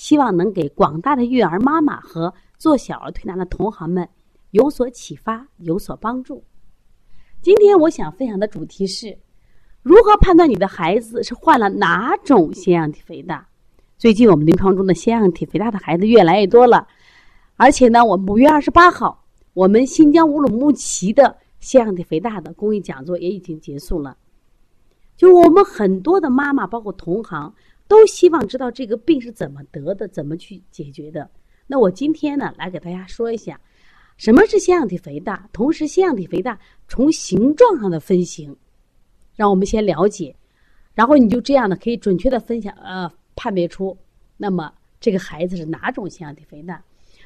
希望能给广大的育儿妈妈和做小儿推拿的同行们有所启发、有所帮助。今天我想分享的主题是：如何判断你的孩子是患了哪种腺样体肥大？最近我们临床中的腺样体肥大的孩子越来越多了，而且呢，我们五月二十八号，我们新疆乌鲁木齐的腺样体肥大的公益讲座也已经结束了。就我们很多的妈妈，包括同行。都希望知道这个病是怎么得的，怎么去解决的。那我今天呢，来给大家说一下，什么是腺样体肥大，同时腺样体肥大从形状上的分型，让我们先了解，然后你就这样的可以准确的分享呃判别出，那么这个孩子是哪种腺样体肥大？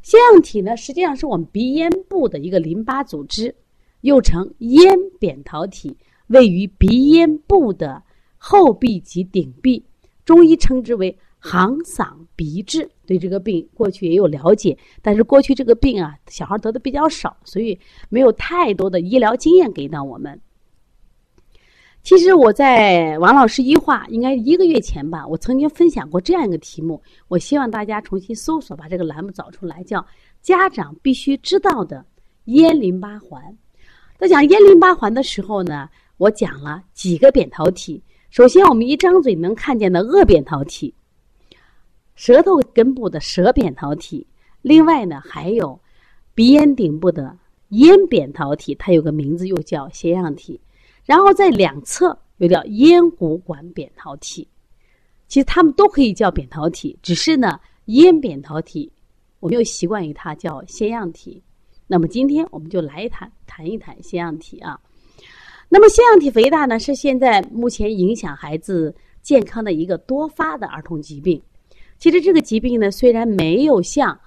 腺样体呢，实际上是我们鼻咽部的一个淋巴组织，又称咽扁桃体，位于鼻咽部的后壁及顶壁。中医称之为항嗓鼻滞，对这个病过去也有了解，但是过去这个病啊，小孩得的比较少，所以没有太多的医疗经验给到我们。其实我在王老师医话应该一个月前吧，我曾经分享过这样一个题目，我希望大家重新搜索，把这个栏目找出来，叫家长必须知道的咽淋巴环。在讲咽淋巴环的时候呢，我讲了几个扁桃体。首先，我们一张嘴能看见的颚扁桃体，舌头根部的舌扁桃体，另外呢还有鼻咽顶部的咽扁桃体，它有个名字又叫腺样体。然后在两侧又叫咽鼓管扁桃体。其实它们都可以叫扁桃体，只是呢咽扁桃体我们又习惯于它叫腺样体。那么今天我们就来谈谈一谈腺样体啊。那么腺样体肥大呢，是现在目前影响孩子健康的一个多发的儿童疾病。其实这个疾病呢，虽然没有像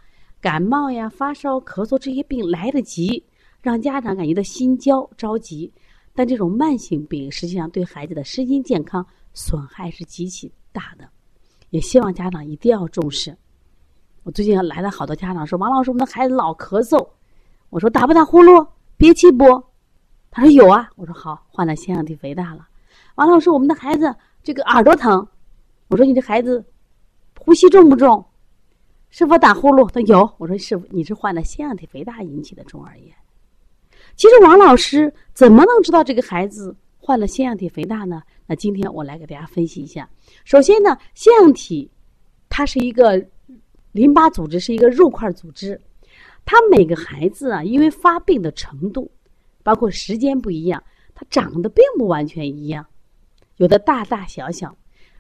感冒呀、发烧、咳嗽这些病来得及让家长感觉到心焦着急，但这种慢性病实际上对孩子的身心健康损害是极其大的。也希望家长一定要重视。我最近来了好多家长说：“王老师，我们的孩子老咳嗽。”我说：“打不打呼噜？憋气不？”他说有啊，我说好，患了腺样体肥大了。王老师，我们的孩子这个耳朵疼，我说你这孩子呼吸重不重？是否打呼噜？他有，我说是，你是患了腺样体肥大引起的中耳炎。其实王老师怎么能知道这个孩子患了腺样体肥大呢？那今天我来给大家分析一下。首先呢，腺样体它是一个淋巴组织，是一个肉块组织，它每个孩子啊，因为发病的程度。包括时间不一样，它长得并不完全一样，有的大大小小。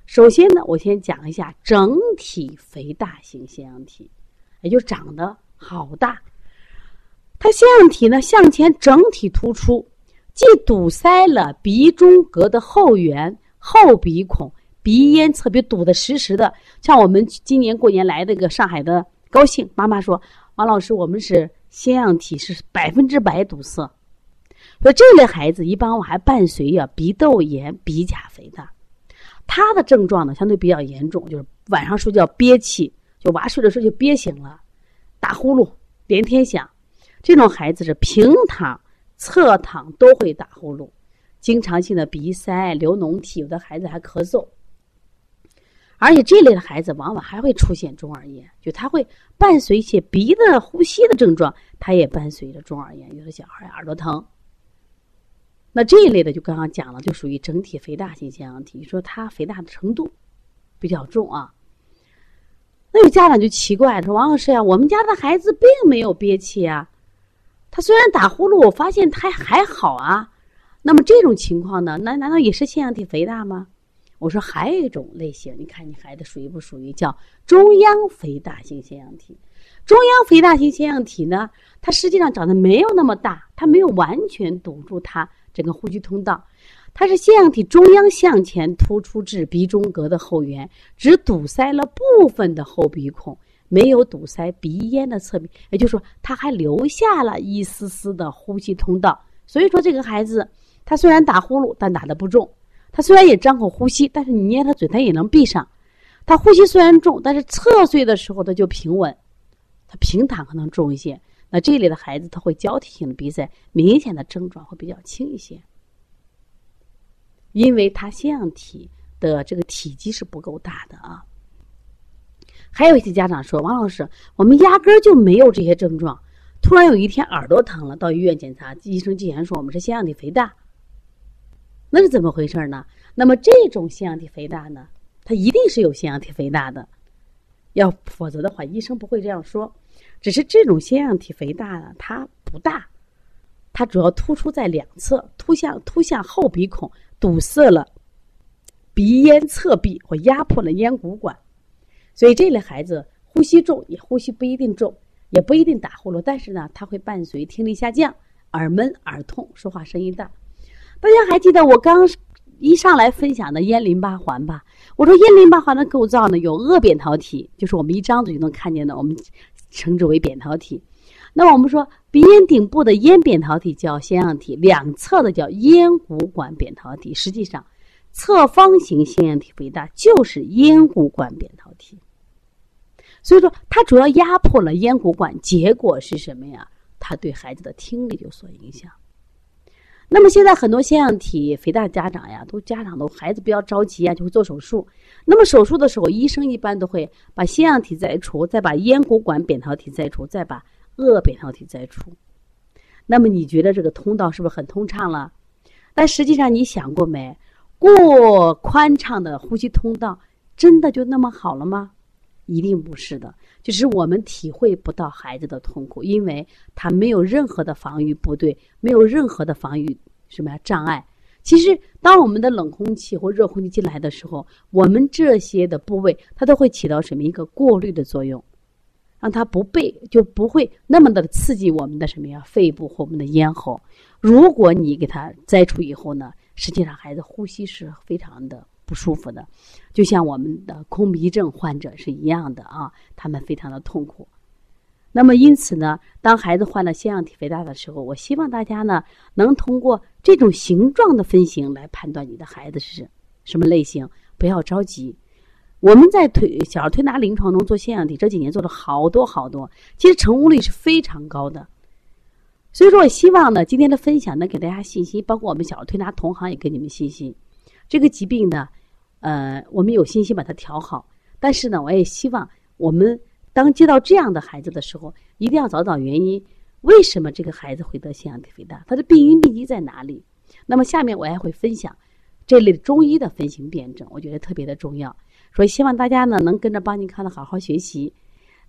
首先呢，我先讲一下整体肥大型腺样体，也就长得好大。它腺样体呢向前整体突出，既堵塞了鼻中隔的后缘、后鼻孔、鼻咽侧鼻堵得实实的。像我们今年过年来这个上海的高兴妈妈说：“王老师，我们是腺样体是百分之百堵塞。”所以这类孩子一般我还伴随呀鼻窦炎、鼻甲肥大，他的症状呢相对比较严重，就是晚上睡觉憋气，就娃睡着睡就憋醒了，打呼噜连天响。这种孩子是平躺、侧躺都会打呼噜，经常性的鼻塞、流脓体，有的孩子还咳嗽。而且这类的孩子往往还会出现中耳炎，就他会伴随一些鼻的呼吸的症状，他也伴随着中耳炎，有的小孩耳朵疼。那这一类的就刚刚讲了，就属于整体肥大型腺样体，你说它肥大的程度比较重啊。那有家长就奇怪说：“王老师呀，我们家的孩子并没有憋气啊，他虽然打呼噜，我发现他还好啊。那么这种情况呢，那难道也是腺样体肥大吗？”我说还有一种类型，你看你孩子属于不属于叫中央肥大型腺样体？中央肥大型腺样体呢，它实际上长得没有那么大，它没有完全堵住它。整个呼吸通道，它是腺样体中央向前突出至鼻中隔的后缘，只堵塞了部分的后鼻孔、没有堵塞鼻咽的侧面，也就是说，他还留下了一丝丝的呼吸通道。所以说，这个孩子他虽然打呼噜，但打的不重；他虽然也张口呼吸，但是你捏他嘴，他也能闭上。他呼吸虽然重，但是侧睡的时候他就平稳，他平躺可能重一些。那这类的孩子，他会交替性的鼻塞，明显的症状会比较轻一些，因为他腺样体的这个体积是不够大的啊。还有一些家长说：“王老师，我们压根儿就没有这些症状，突然有一天耳朵疼了，到医院检查，医生竟然说我们是腺样体肥大，那是怎么回事呢？那么这种腺样体肥大呢，它一定是有腺样体肥大的，要否则的话，医生不会这样说。只是这种腺样体肥大呢，它不大，它主要突出在两侧，突向突向后鼻孔，堵塞了鼻咽侧壁或压迫了咽鼓管。”所以这类孩子呼吸重，也呼吸不一定重，也不一定打呼噜，但是呢，他会伴随听力下降、耳闷、耳痛、说话声音大。大家还记得我刚一上来分享的咽淋巴环吧？我说咽淋巴环的构造呢，有颚扁桃体，就是我们一张嘴就能看见的，我们称之为扁桃体。那我们说鼻咽顶部的咽扁桃体叫腺样体，两侧的叫咽鼓管扁桃体。实际上，侧方形腺样体肥大就是咽鼓管扁桃体。所以说，它主要压迫了咽鼓管，结果是什么呀？它对孩子的听力有所影响。那么现在很多腺样体肥大家长呀，都家长都孩子不要着急啊，就会做手术。那么手术的时候，医生一般都会把腺样体摘除，再把咽鼓管扁桃体摘除，再把颚扁桃体摘除。那么你觉得这个通道是不是很通畅了？但实际上你想过没？过宽敞的呼吸通道，真的就那么好了吗？一定不是的，就是我们体会不到孩子的痛苦，因为他没有任何的防御部队，没有任何的防御什么呀障碍。其实，当我们的冷空气或热空气进来的时候，我们这些的部位它都会起到什么一个过滤的作用，让它不被就不会那么的刺激我们的什么呀肺部或我们的咽喉。如果你给它摘除以后呢，实际上孩子呼吸是非常的。不舒服的，就像我们的空鼻症患者是一样的啊，他们非常的痛苦。那么因此呢，当孩子患了腺样体肥大的时候，我希望大家呢能通过这种形状的分型来判断你的孩子是什么类型，不要着急。我们在推小儿推拿临床中做腺样体这几年做了好多好多，其实成功率是非常高的。所以说我希望呢，今天的分享能给大家信心，包括我们小儿推拿同行也给你们信心。这个疾病呢。呃，我们有信心把它调好，但是呢，我也希望我们当接到这样的孩子的时候，一定要找找原因，为什么这个孩子会得腺样体肥大？他的病因病机在哪里？那么下面我还会分享这类中医的分型辩证，我觉得特别的重要。所以希望大家呢能跟着邦尼康的好好学习，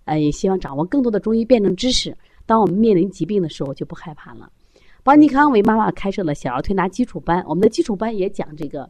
呃，也希望掌握更多的中医辩证知识。当我们面临疾病的时候，就不害怕了。邦尼康为妈妈开设了小儿推拿基础班，我们的基础班也讲这个。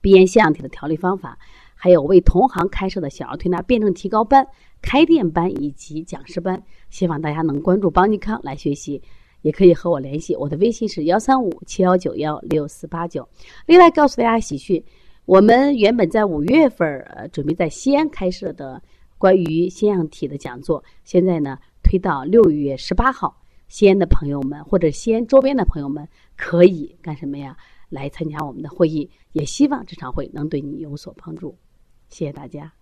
鼻炎腺样体的调理方法，还有为同行开设的小儿推拿辩证提高班、开店班以及讲师班，希望大家能关注邦尼康来学习，也可以和我联系，我的微信是幺三五七幺九幺六四八九。另外告诉大家喜讯，我们原本在五月份呃准备在西安开设的关于腺样体的讲座，现在呢推到六月十八号，西安的朋友们或者西安周边的朋友们可以干什么呀？来参加我们的会议，也希望这场会能对你有所帮助。谢谢大家。